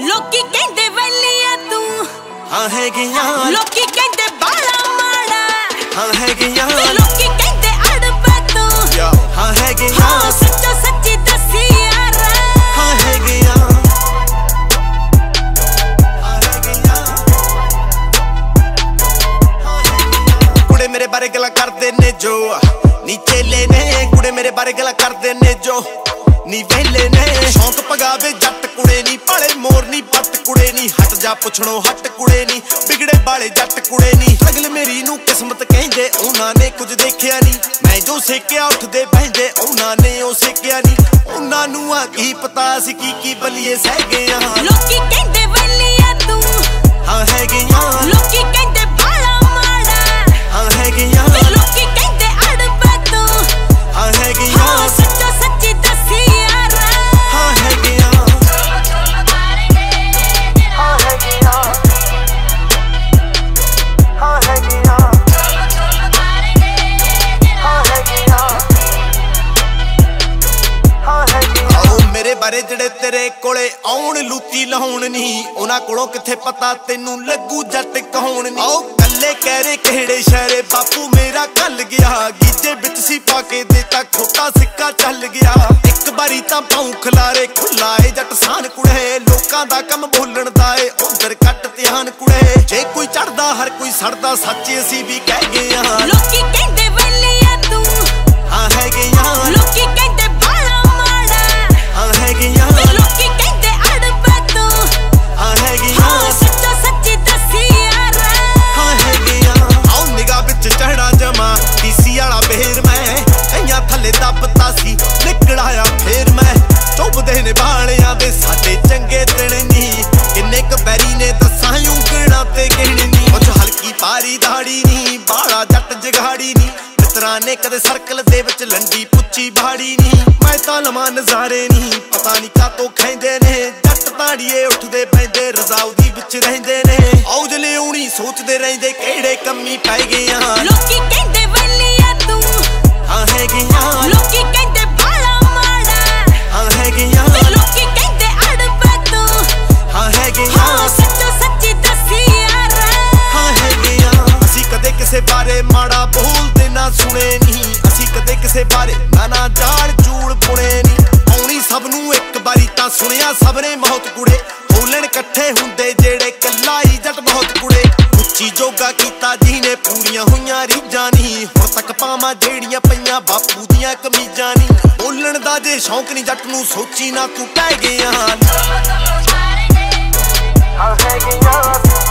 ਲੋਕੀ ਕਹਿੰਦੇ ਵੈਲੀਆ ਤੂੰ। ਹਾਂ ਹੈਗੀਆਂ। ਲੋਕੀ ਕਹਿੰਦੇ ਬਾਲਾ ਮਾੜਾ। ਹਾਂ ਹੈਗੀਆਂ। ਲੋਕੀ ਕਹਿੰਦੇ ਅੜਬਾ ਤੂੰ। ਹਾਂ ਹੈਗੀਆਂ। ਹਾਂ ਸੱਚਾ ਸੱਚੀ ਦੱਸੀ ਯਾਰਾ। ਹਾਂ ਹੈਗੀਆਂ। ਕੁੜੇ ਮੇਰੇ ਬਾਰੇ ਗੱਲਾਂ ਕਰਦੇ ਨੇ ਜੋ। ਨੀਚੇ ਲੈਨੇ ਕੁੜੇ ਮੇਰੇ ਬਾਰੇ ਗੱਲਾਂ ਕਰਦੇ ਨੇ ਜੋ। ਨੀ ਵੇਲੇ ਨੇ। ਸ਼ੌਂਕ ਪਗਾਵੇ ਜੱਟ ਕੁੜੇ ਨਹੀਂ ਪਾਲੇ ਮੋਰ ਨਹੀਂ ਪੱਟ ਕੁੜੇ ਨਹੀਂ ਹਟ ਜਾ, ਪੁੱਛਣੋ, ਹਟ ਕੁੜੇ ਨਹੀਂ ਵਿਗੜੇ ਬਾਲੇ ਜੱਟ ਕੁੜੇ ਨਹੀਂ ਅਗਲ ਮੇਰੀ ਨੂੰ ਕਿਸਮਤ ਕਹਿੰਦੇ, ਉਹਨਾਂ ਨੇ ਕੁਝ ਦੇਖਿਆ ਨਹੀਂ ਮੈਂ ਜੋ ਸੇਕਿਆ, ਉੱਠਦੇ ਬਹਿੰਦੇ, ਉਹਨਾਂ ਨੇ ਉਹ ਸੇਕਿਆ ਨਹੀਂ ਉਹਨਾਂ ਨੂੰ ਆ ਕੀ ਪਤਾ ਸੀ ਕੀ ਕੀ ਬਲੀਏ ਸਹਿ ਗਏ ਆ। ਲੋਕੀ ਬਾਰੇ ਜਿਹੜੇ ਤੇਰੇ ਕੋਲੇ ਆਉਣ, ਲੂਤੀ ਲਾਉਣ ਨਹੀਂ, ਉਹਨਾਂ ਕੋਲੋਂ ਕਿੱਥੇ ਪਤਾ ਤੈਨੂੰ ਲੱਗੂ ਜੱਟ ਕਹਾਉਣ ਨਹੀਂ? ਆਓ ਕੱਲੇ ਕਹਿਰੇ ਕਿਹੜੇ ਸ਼ਹਿਰੇ? ਬਾਪੂ ਮੇਰਾ ਕੱਲ ਗਿਆ, ਗੀਜੇ ਵਿੱਚ ਸੀ ਪਾ ਕੇ ਦੇਤਾ, ਖੋਟਾ ਸਿੱਕਾ ਚੱਲ ਗਿਆ। ਇੱਕ ਵਾਰੀ ਤਾਂ ਪਾਉ ਖਲਾਰੇ ਖੁੱਲਾਏ ਜੱਟ ਸਾਨ ਕੁੜੇ। ਲੋਕਾਂ ਦਾ ਕੰਮ ਬੋਲਣ ਦਾ ਏ, ਉਧਰ ਕੱਟ ਧਿਆਨ ਕੁੜੇ। ਜੇ ਕੋਈ ਚੜਦਾ ਹਰ ਕੋਈ ਸੜਦਾ, ਸੱਚ ਅਸੀਂ ਵੀ ਜਗਾੜੀ ਨਹੀਂ ਮਿੱਤਰਾਂ ਨੇ ਕਦੇ ਸਰਕਲ ਦੇ ਵਿੱਚ ਲੰਡੀ ਪੁੱਚੀ ਬਾੜੀ ਨਹੀਂ ਮੈਂ ਤਾਂ ਲਵਾਂ ਨਜ਼ਾਰੇ ਨਹੀਂ ਪਤਾ ਨਹੀਂ ਕਾਤੋਂ ਖੈਂਦੇ ਨੇ। ਜੱਟ ਤਾੜੀਏ ਉੱਠਦੇ ਪੈਂਦੇ ਰਜ਼ਾਉ ਦੀ ਵਿੱਚ ਰਹਿੰਦੇ ਨੇ। ਔਜ ਲਿਉਣੀ ਸੋਚਦੇ ਰਹਿੰਦੇ ਕਿਹੜੇ ਕੰਮੀ ਪੈ ਗਏ ਆ। ਲੋਕੀ ਕਹਿੰਦੇ ਵਲੀਆ ਤੂੰ। ਹਾਂ ਹੈਗੀਆਂ ਨਾ ਸਬਰੇ ਬਹੁਤ ਕੁੜੇ। ਹੋਲਣ ਇਕੱਠੇ ਹੁੰਦੇ ਜਿਹੜੇ ਕੱਲਾ ਹੀ ਜੱਟ ਬਹੁਤ ਕੁੜੇ। ਉੱਚੀ ਜੋਗਾ ਕੀਤਾ ਜੀ ਨੇ ਪੂਰੀਆਂ ਹੋਈਆਂ ਰੀਜਾਂ ਨਹੀਂ ਹੁਣ ਤੱਕ ਪਾਵਾਂ ਜਿਹੜੀਆਂ ਪਈਆਂ ਬਾਪੂ ਦੀਆਂ ਕਮੀਜ਼ਾਂ ਨਹੀਂ ਬੋਲਣ ਦਾ ਜੇ ਸ਼ੌਂਕ ਨਹੀਂ ਜੱਟ ਨੂੰ ਸੋਚੀ ਨਾ ਤੂੰ ਪੈ ਗਿਆ ਹਾਂ ਹਾਂ ਹੈ ਗਿਆ